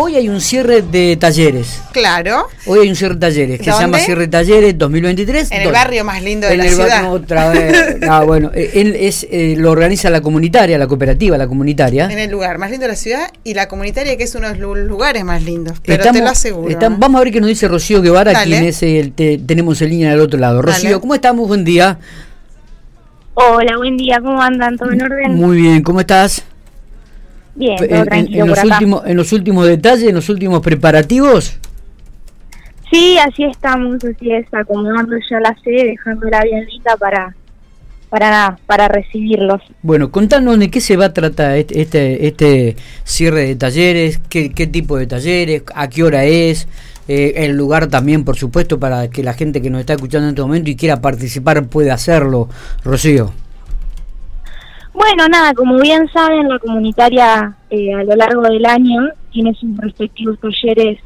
hoy hay un cierre de talleres. Claro. Hoy hay un cierre de talleres que se llama Cierre de Talleres 2023. En el barrio más lindo de en la el ciudad. Barrio, otra vez. Ah, bueno, eh, él es, eh, lo organiza la comunitaria, la cooperativa, la comunitaria. En el lugar más lindo de la ciudad y la comunitaria que es uno de los lugares más lindos. Pero Estamos- te lo aseguro. estamos- vamos a ver qué nos dice Rocío Guevara, Dale. quien es el, te- tenemos en línea del otro lado. Rocío, Dale. ¿cómo estamos? Buen día. Hola, buen día, ¿cómo andan? ¿Todo en orden? Muy bien, ¿cómo estás? Bien, En, todo tranquilo en por los acá. últimos, en los últimos detalles, en los últimos preparativos. Sí, así estamos, así es, acomodando ya la sede, dejándola bien lista para, para para recibirlos. Bueno, contanos de qué se va a tratar este, este, este cierre de talleres, qué, qué tipo de talleres, a qué hora es, eh, el lugar también, por supuesto, para que la gente que nos está escuchando en este momento y quiera participar pueda hacerlo. Rocío. Bueno, nada, como bien saben, la comunitaria eh, a lo largo del año tiene sus respectivos talleres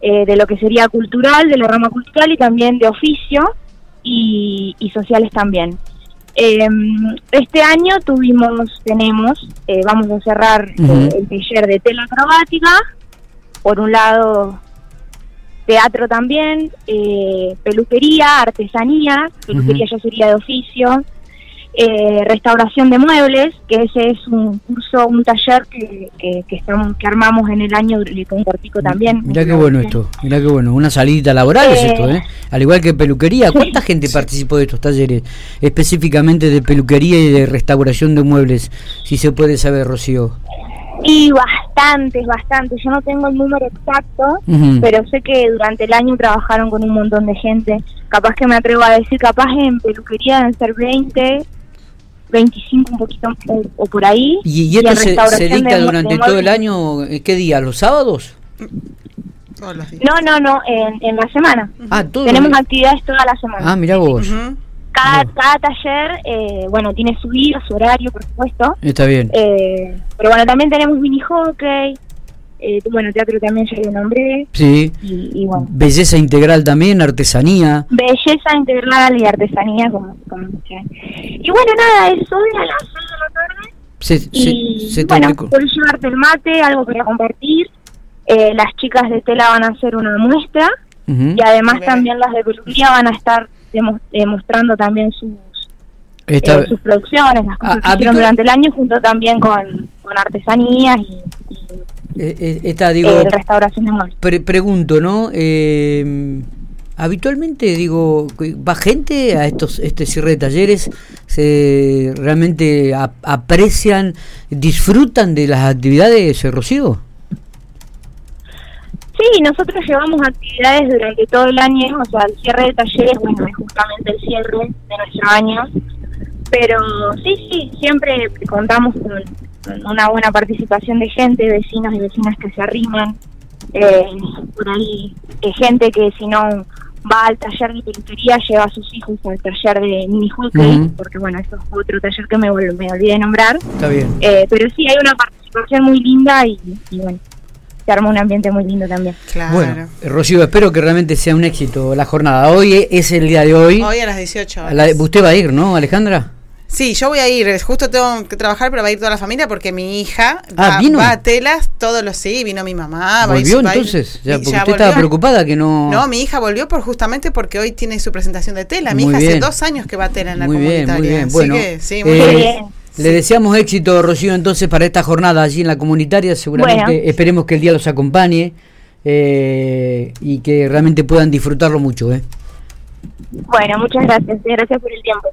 eh, de lo que sería cultural, de la rama cultural y también de oficio y, y sociales también. Eh, este año tuvimos, tenemos, eh, vamos a cerrar eh, el taller de tela acrobática, por un lado teatro también, eh, peluquería, artesanía, peluquería ya sería de oficio, eh, restauración de muebles, que ese es un curso, un taller que, que, que estamos que armamos en el año con Corpico también. Mirá qué bueno esto, mirá qué bueno. Una salida laboral es Eh, esto, ¿eh? Al igual que peluquería. sí. ¿Cuánta gente participó de estos talleres? Específicamente de peluquería y de restauración de muebles, si se puede saber, Rocío. Y bastantes, bastantes. Yo no tengo el número exacto, pero sé que durante el año trabajaron con un montón de gente. Capaz que me atrevo a decir, capaz en peluquería deben ser 20, 25 un poquito o, o por ahí. ¿Y, y esto se, se restauración dicta de- durante de todo el año? eh, ¿Qué día? ¿Los sábados? No, no, no, en, en la semana. Ah, todo. Tenemos actividades toda la semana. Ah, mirá vos. Cada, bien. cada taller, eh, bueno, tiene su día, su horario, por supuesto. Está bien. Eh, pero bueno, también tenemos mini hockey. Eh, bueno, teatro también ya lo nombré. Sí. Y, y bueno, Belleza integral también, artesanía. belleza integral y artesanía, como, como. Y bueno, nada, es hoy a las 6 de la tarde. Se, se, Y se te bueno, puedes llevarte el mate, algo para compartir. Eh, las chicas de tela van a hacer una muestra y además también las de peluquería van a estar demo- demostrando también sus eh, sus producciones, las cosas Ah, que hicieron durante el año, junto también con, con artesanías y, eh, eh, está, digo, eh, restauración de pre- pregunto, ¿no? Eh, habitualmente, digo, ¿va gente a estos este cierre de talleres? ¿Se realmente ap- aprecian, disfrutan de las actividades, eh, Rocío? Sí, nosotros llevamos actividades durante todo el año, o sea, el cierre de talleres, bueno, es justamente el cierre de nuestro año, pero sí, sí, siempre contamos con, con una buena participación de gente, vecinos y vecinas que se arriman, eh, por ahí eh, gente que si no va al taller de peluquería lleva a sus hijos al taller de mini hockey, Ujú. porque bueno, eso es otro taller que me, olvidé de nombrar, Está bien. eh, pero sí hay una participación muy linda y, y bueno, se arma un ambiente muy lindo también. Claro. Bueno, eh, Rocío, espero que realmente sea un éxito la jornada. Hoy es el día de hoy. Hoy a las 18 A horas. la- usted va a ir, ¿no, Alejandra? Sí, yo voy a ir, justo tengo que trabajar, pero va a ir toda la familia porque mi hija Ah, va, ¿vino? va a telas todos los sí, vino mi mamá. ¿Volvió va a ir- entonces? Ya, porque ya usted estaba preocupada que no... No, mi hija volvió por justamente porque hoy tiene su presentación de tela. Mi Muy hija bien. hace dos años que va a tela en la muy bien, comunitaria. muy bien. Así Bueno, que, sí, muy eh, Muy bien. bien. le deseamos éxito, Rocío, entonces para esta jornada allí en la comunitaria. Seguramente Bueno. esperemos que el día los acompañe eh, y que realmente puedan disfrutarlo mucho. ¿eh? Bueno, muchas gracias. Gracias por el tiempo.